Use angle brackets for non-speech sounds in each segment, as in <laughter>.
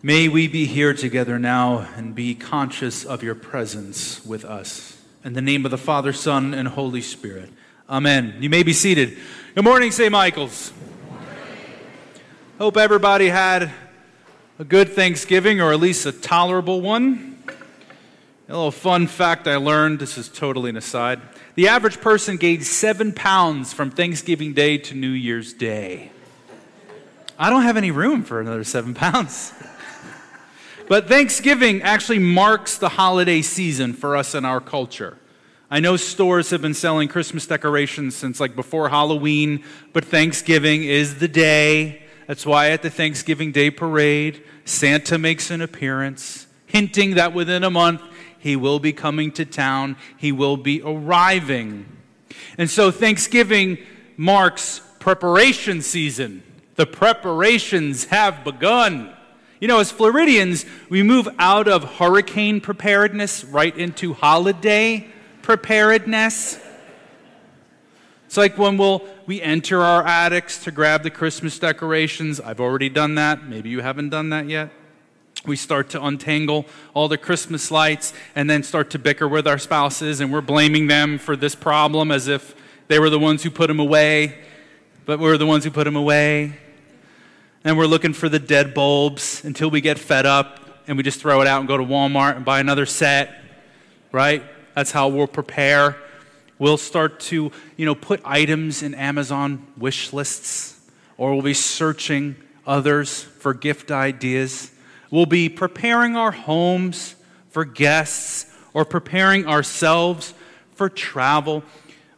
May we be here together now and be conscious of your presence with us. In the name of the Father, Son, and Holy Spirit. Amen. You may be seated. Good morning, St. Michael's. Hope everybody had a good Thanksgiving or at least a tolerable one. A little fun fact I learned this is totally an aside. The average person gained seven pounds from Thanksgiving Day to New Year's Day. I don't have any room for another seven pounds. <laughs> But Thanksgiving actually marks the holiday season for us in our culture. I know stores have been selling Christmas decorations since like before Halloween, but Thanksgiving is the day. That's why at the Thanksgiving Day parade, Santa makes an appearance, hinting that within a month he will be coming to town, he will be arriving. And so Thanksgiving marks preparation season. The preparations have begun. You know, as Floridians, we move out of hurricane preparedness right into holiday preparedness. It's like when we'll, we enter our attics to grab the Christmas decorations. I've already done that. Maybe you haven't done that yet. We start to untangle all the Christmas lights and then start to bicker with our spouses, and we're blaming them for this problem as if they were the ones who put them away, but we're the ones who put them away and we're looking for the dead bulbs until we get fed up and we just throw it out and go to Walmart and buy another set, right? That's how we'll prepare. We'll start to, you know, put items in Amazon wish lists or we'll be searching others for gift ideas. We'll be preparing our homes for guests or preparing ourselves for travel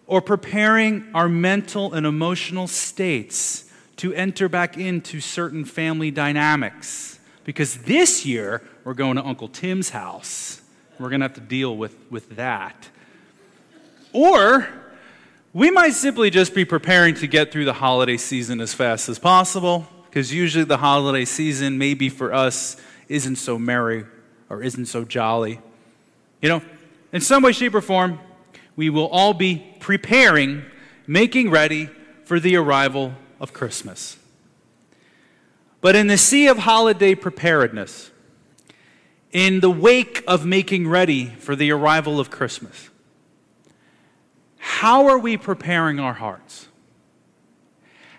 or preparing our mental and emotional states to enter back into certain family dynamics. Because this year, we're going to Uncle Tim's house. We're going to have to deal with, with that. Or we might simply just be preparing to get through the holiday season as fast as possible, because usually the holiday season, maybe for us, isn't so merry or isn't so jolly. You know, in some way, shape, or form, we will all be preparing, making ready for the arrival of Christmas. But in the sea of holiday preparedness, in the wake of making ready for the arrival of Christmas, how are we preparing our hearts?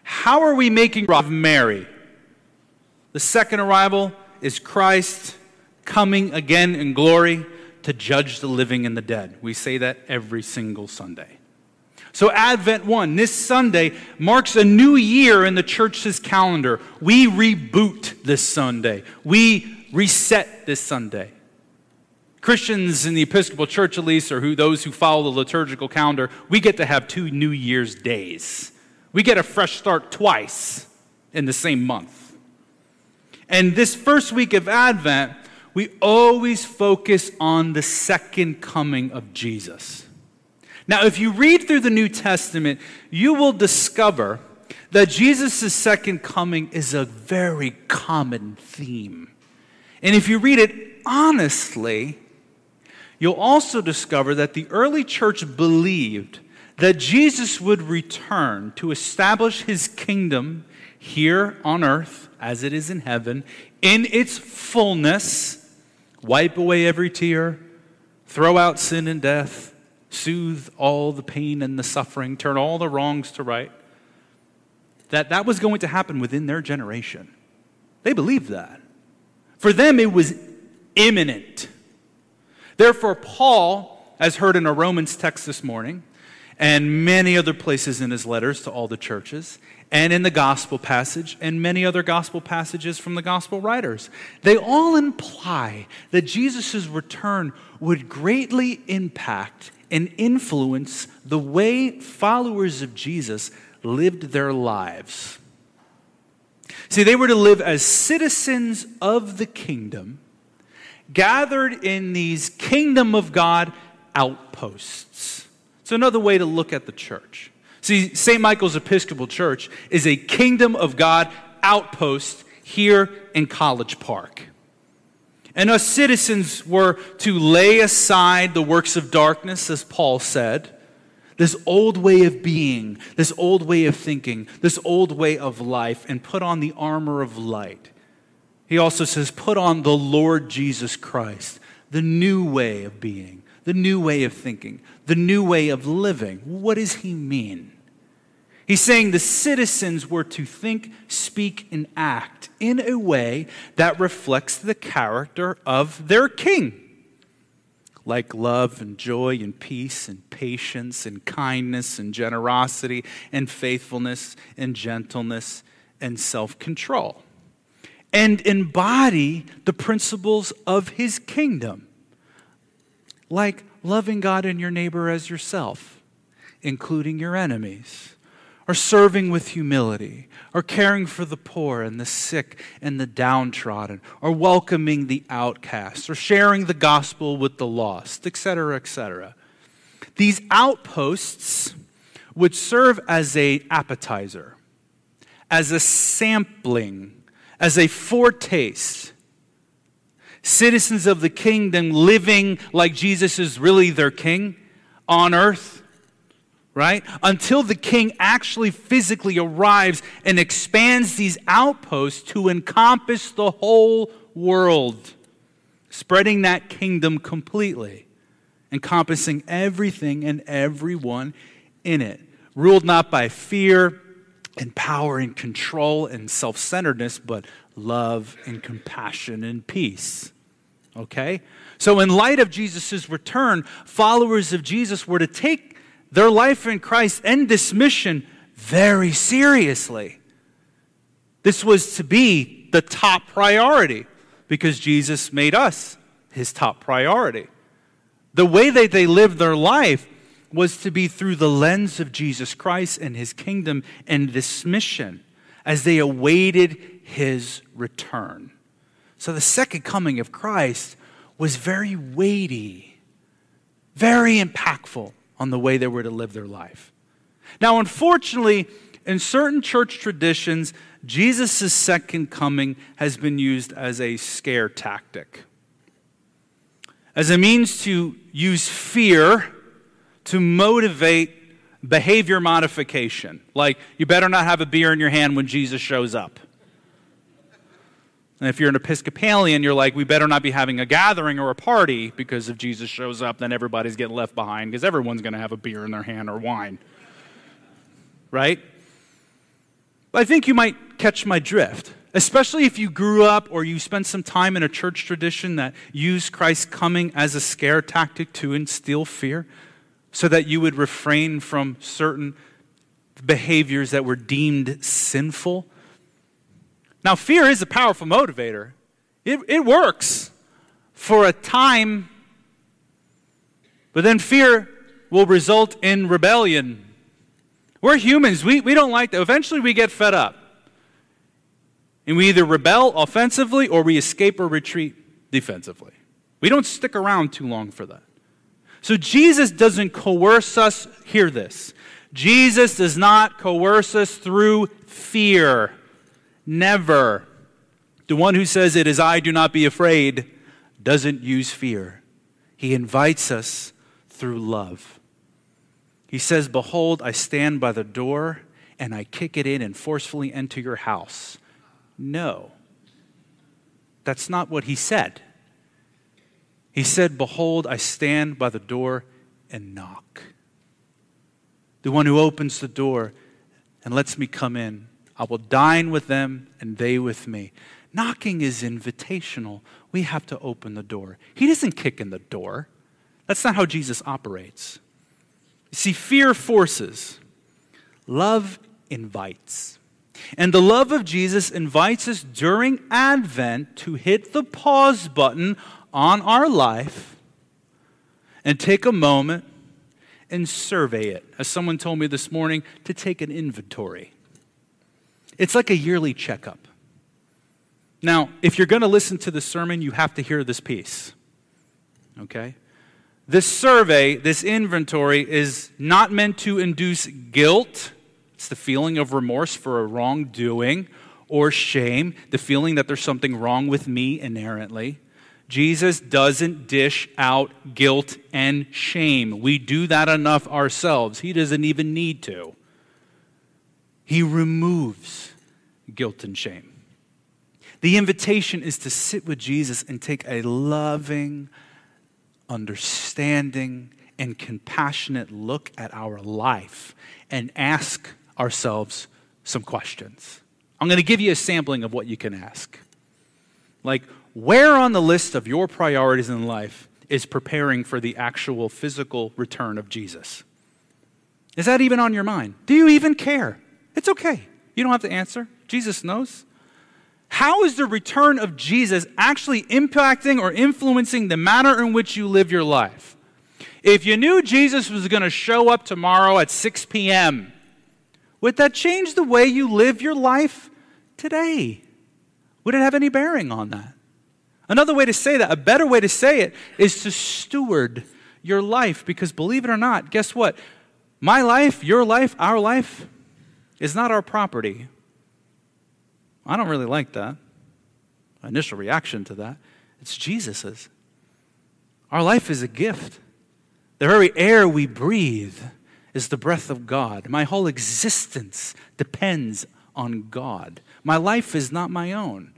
How are we making of Mary? The second arrival is Christ coming again in glory to judge the living and the dead. We say that every single Sunday. So, Advent 1, this Sunday, marks a new year in the church's calendar. We reboot this Sunday, we reset this Sunday. Christians in the Episcopal Church, at least, or who, those who follow the liturgical calendar, we get to have two New Year's days. We get a fresh start twice in the same month. And this first week of Advent, we always focus on the second coming of Jesus. Now, if you read through the New Testament, you will discover that Jesus' second coming is a very common theme. And if you read it honestly, you'll also discover that the early church believed that Jesus would return to establish his kingdom here on earth as it is in heaven in its fullness, wipe away every tear, throw out sin and death soothe all the pain and the suffering, turn all the wrongs to right. That that was going to happen within their generation. They believed that. For them, it was imminent. Therefore, Paul, as heard in a Romans text this morning, and many other places in his letters to all the churches, and in the gospel passage, and many other gospel passages from the gospel writers. They all imply that Jesus' return would greatly impact and influence the way followers of Jesus lived their lives. See, they were to live as citizens of the kingdom gathered in these kingdom of God outposts. It's another way to look at the church. See, St. Michael's Episcopal Church is a kingdom of God outpost here in College Park. And us citizens were to lay aside the works of darkness, as Paul said, this old way of being, this old way of thinking, this old way of life, and put on the armor of light. He also says, put on the Lord Jesus Christ, the new way of being, the new way of thinking, the new way of living. What does he mean? He's saying the citizens were to think, speak, and act in a way that reflects the character of their king. Like love and joy and peace and patience and kindness and generosity and faithfulness and gentleness and self control. And embody the principles of his kingdom. Like loving God and your neighbor as yourself, including your enemies or serving with humility, or caring for the poor and the sick and the downtrodden, or welcoming the outcast, or sharing the gospel with the lost, etc., etc. These outposts would serve as a appetizer, as a sampling, as a foretaste. Citizens of the kingdom living like Jesus is really their king on earth right? Until the king actually physically arrives and expands these outposts to encompass the whole world, spreading that kingdom completely, encompassing everything and everyone in it, ruled not by fear and power and control and self centeredness, but love and compassion and peace. Okay? So, in light of Jesus' return, followers of Jesus were to take their life in Christ and this mission very seriously. This was to be the top priority because Jesus made us his top priority. The way that they lived their life was to be through the lens of Jesus Christ and his kingdom and this mission as they awaited his return. So the second coming of Christ was very weighty, very impactful on the way they were to live their life. Now, unfortunately, in certain church traditions, Jesus' second coming has been used as a scare tactic, as a means to use fear to motivate behavior modification. Like, you better not have a beer in your hand when Jesus shows up. And if you're an Episcopalian, you're like, we better not be having a gathering or a party because if Jesus shows up, then everybody's getting left behind because everyone's going to have a beer in their hand or wine. Right? I think you might catch my drift, especially if you grew up or you spent some time in a church tradition that used Christ's coming as a scare tactic to instill fear so that you would refrain from certain behaviors that were deemed sinful now, fear is a powerful motivator, it, it works for a time, but then fear will result in rebellion. We're humans, we, we don't like that. Eventually, we get fed up. And we either rebel offensively or we escape or retreat defensively. We don't stick around too long for that. So Jesus doesn't coerce us, hear this. Jesus does not coerce us through fear. Never. The one who says, It is I, do not be afraid, doesn't use fear. He invites us through love. He says, Behold, I stand by the door and I kick it in and forcefully enter your house. No. That's not what he said. He said, Behold, I stand by the door and knock. The one who opens the door and lets me come in I will dine with them and they with me. Knocking is invitational. We have to open the door. He doesn't kick in the door. That's not how Jesus operates. You see, fear forces, love invites. And the love of Jesus invites us during Advent to hit the pause button on our life and take a moment and survey it. As someone told me this morning, to take an inventory. It's like a yearly checkup. Now, if you're going to listen to the sermon, you have to hear this piece. Okay? This survey, this inventory, is not meant to induce guilt. It's the feeling of remorse for a wrongdoing or shame, the feeling that there's something wrong with me inherently. Jesus doesn't dish out guilt and shame. We do that enough ourselves. He doesn't even need to. He removes guilt and shame. The invitation is to sit with Jesus and take a loving, understanding, and compassionate look at our life and ask ourselves some questions. I'm going to give you a sampling of what you can ask. Like, where on the list of your priorities in life is preparing for the actual physical return of Jesus? Is that even on your mind? Do you even care? It's okay. You don't have to answer. Jesus knows. How is the return of Jesus actually impacting or influencing the manner in which you live your life? If you knew Jesus was going to show up tomorrow at 6 p.m., would that change the way you live your life today? Would it have any bearing on that? Another way to say that, a better way to say it, is to steward your life. Because believe it or not, guess what? My life, your life, our life is not our property. I don't really like that. My initial reaction to that. It's Jesus's. Our life is a gift. The very air we breathe is the breath of God. My whole existence depends on God. My life is not my own.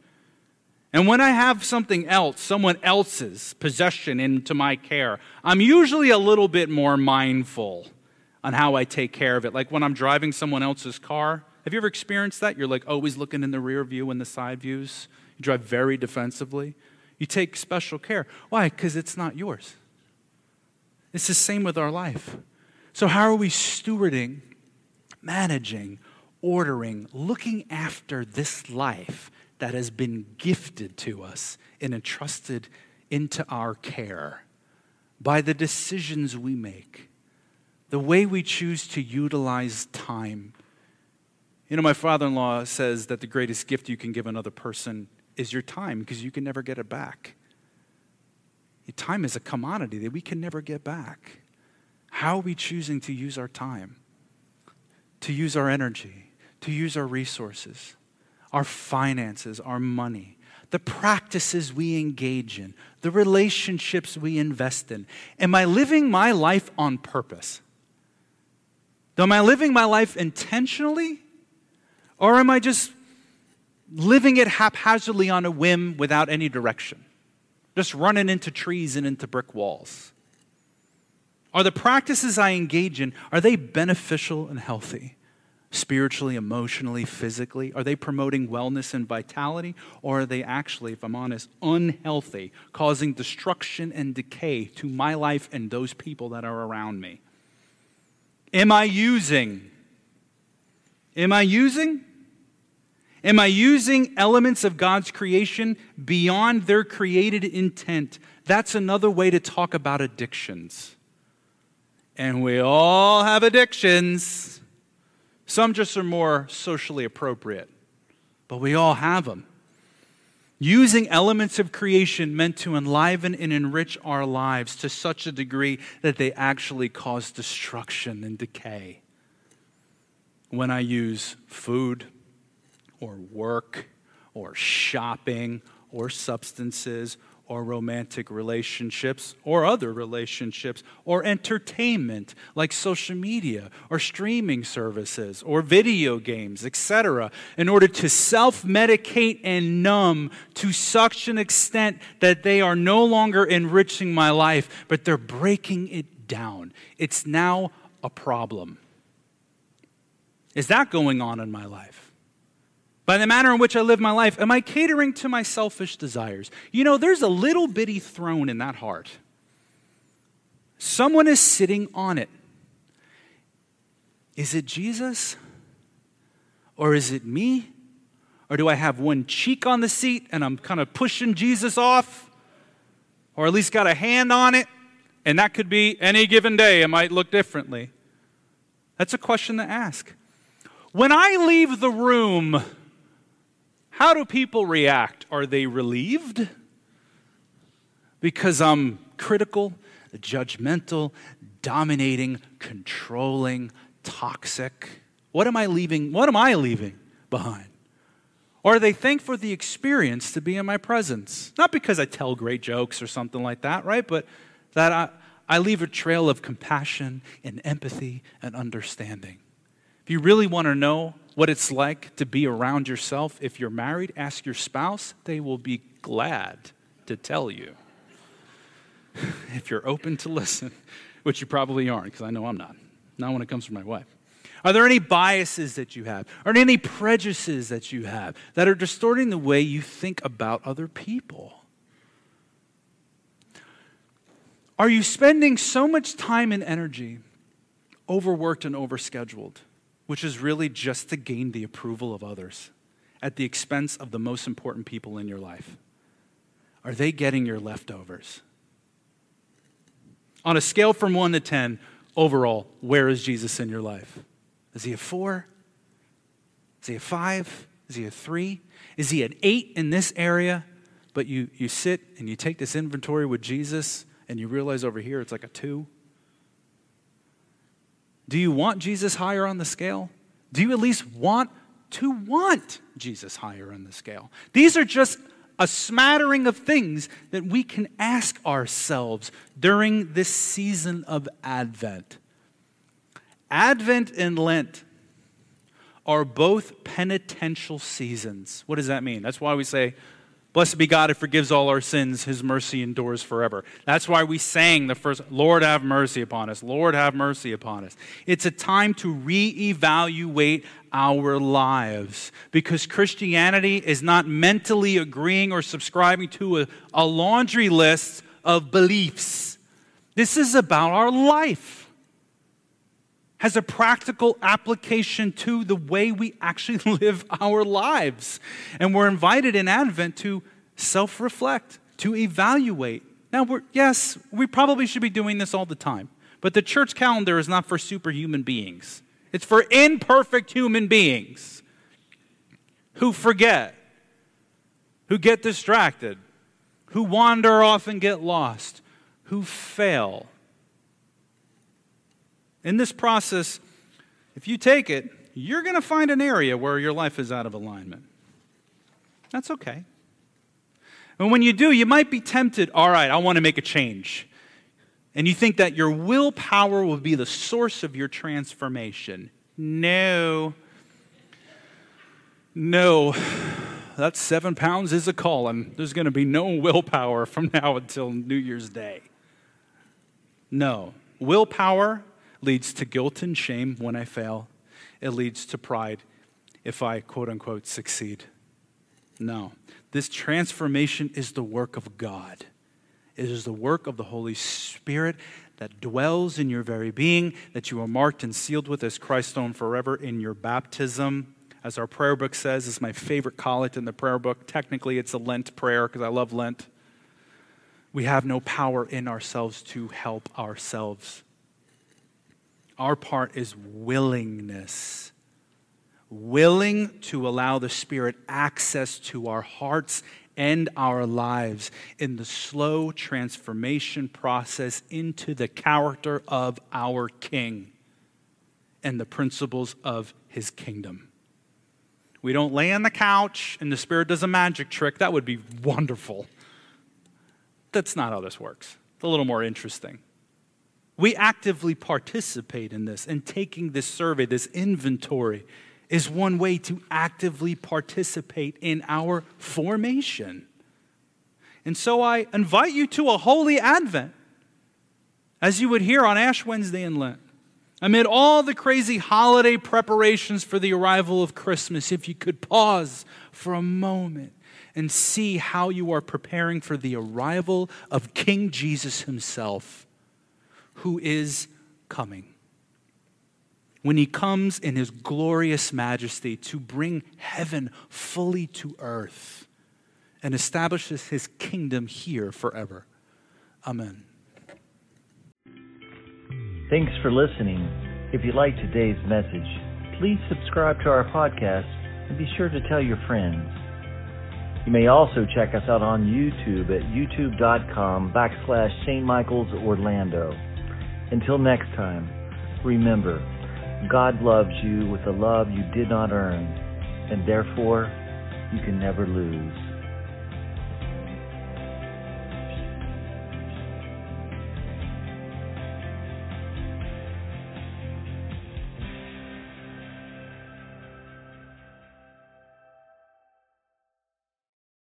And when I have something else, someone else's possession into my care, I'm usually a little bit more mindful on how I take care of it. Like when I'm driving someone else's car, have you ever experienced that? You're like always looking in the rear view and the side views. You drive very defensively. You take special care. Why? Because it's not yours. It's the same with our life. So, how are we stewarding, managing, ordering, looking after this life that has been gifted to us and entrusted into our care by the decisions we make, the way we choose to utilize time you know, my father in law says that the greatest gift you can give another person is your time because you can never get it back. Your time is a commodity that we can never get back. How are we choosing to use our time, to use our energy, to use our resources, our finances, our money, the practices we engage in, the relationships we invest in? Am I living my life on purpose? Am I living my life intentionally? Or am I just living it haphazardly on a whim without any direction? Just running into trees and into brick walls? Are the practices I engage in, are they beneficial and healthy? Spiritually, emotionally, physically? Are they promoting wellness and vitality? Or are they actually, if I'm honest, unhealthy, causing destruction and decay to my life and those people that are around me? Am I using? Am I using? Am I using elements of God's creation beyond their created intent? That's another way to talk about addictions. And we all have addictions. Some just are more socially appropriate, but we all have them. Using elements of creation meant to enliven and enrich our lives to such a degree that they actually cause destruction and decay. When I use food, or work or shopping or substances or romantic relationships or other relationships or entertainment like social media or streaming services or video games, etc., in order to self medicate and numb to such an extent that they are no longer enriching my life, but they're breaking it down. It's now a problem. Is that going on in my life? By the manner in which I live my life, am I catering to my selfish desires? You know, there's a little bitty throne in that heart. Someone is sitting on it. Is it Jesus? Or is it me? Or do I have one cheek on the seat and I'm kind of pushing Jesus off? Or at least got a hand on it? And that could be any given day, it might look differently. That's a question to ask. When I leave the room, how do people react? Are they relieved? Because I'm critical, judgmental, dominating, controlling, toxic. What am I leaving? What am I leaving behind? Or are they thankful for the experience to be in my presence? Not because I tell great jokes or something like that, right? But that I, I leave a trail of compassion and empathy and understanding. If you really want to know what it's like to be around yourself, if you're married, ask your spouse. They will be glad to tell you. <laughs> if you're open to listen, which you probably aren't, because I know I'm not. Not when it comes from my wife. Are there any biases that you have? Are there any prejudices that you have that are distorting the way you think about other people? Are you spending so much time and energy overworked and overscheduled, which is really just to gain the approval of others at the expense of the most important people in your life? Are they getting your leftovers? On a scale from 1 to 10, overall, where is Jesus in your life? Is he a four? Is he a five? Is he a three? Is he an eight in this area? But you, you sit and you take this inventory with Jesus and you realize over here it's like a two. Do you want Jesus higher on the scale? Do you at least want to want Jesus higher on the scale? These are just a smattering of things that we can ask ourselves during this season of Advent. Advent and Lent are both penitential seasons. What does that mean? That's why we say, Blessed be God who forgives all our sins, his mercy endures forever. That's why we sang the first, Lord have mercy upon us, Lord have mercy upon us. It's a time to reevaluate our lives because Christianity is not mentally agreeing or subscribing to a, a laundry list of beliefs. This is about our life has a practical application to the way we actually <laughs> live our lives. And we're invited in Advent to self reflect, to evaluate. Now, we're, yes, we probably should be doing this all the time, but the church calendar is not for superhuman beings, it's for imperfect human beings who forget, who get distracted, who wander off and get lost, who fail in this process, if you take it, you're going to find an area where your life is out of alignment. That's okay. And when you do, you might be tempted, all right, I want to make a change. And you think that your willpower will be the source of your transformation. No. No. That seven pounds is a call, and there's going to be no willpower from now until New Year's Day. No. Willpower leads to guilt and shame when I fail. It leads to pride if I, quote unquote, succeed. No. This transformation is the work of God. It is the work of the Holy Spirit that dwells in your very being, that you are marked and sealed with as Christ's own forever in your baptism. As our prayer book says, is my favorite collect in the prayer book. Technically, it's a Lent prayer because I love Lent. We have no power in ourselves to help ourselves. Our part is willingness. Willing to allow the Spirit access to our hearts and our lives in the slow transformation process into the character of our King and the principles of his kingdom. We don't lay on the couch and the Spirit does a magic trick. That would be wonderful. That's not how this works. It's a little more interesting. We actively participate in this, and taking this survey, this inventory, is one way to actively participate in our formation. And so I invite you to a holy Advent, as you would hear on Ash Wednesday in Lent. Amid all the crazy holiday preparations for the arrival of Christmas, if you could pause for a moment and see how you are preparing for the arrival of King Jesus himself who is coming. When he comes in his glorious majesty to bring heaven fully to earth and establishes his kingdom here forever. Amen. Thanks for listening. If you like today's message, please subscribe to our podcast and be sure to tell your friends. You may also check us out on YouTube at youtube.com backslash St. Michael's Orlando. Until next time, remember, God loves you with a love you did not earn, and therefore you can never lose.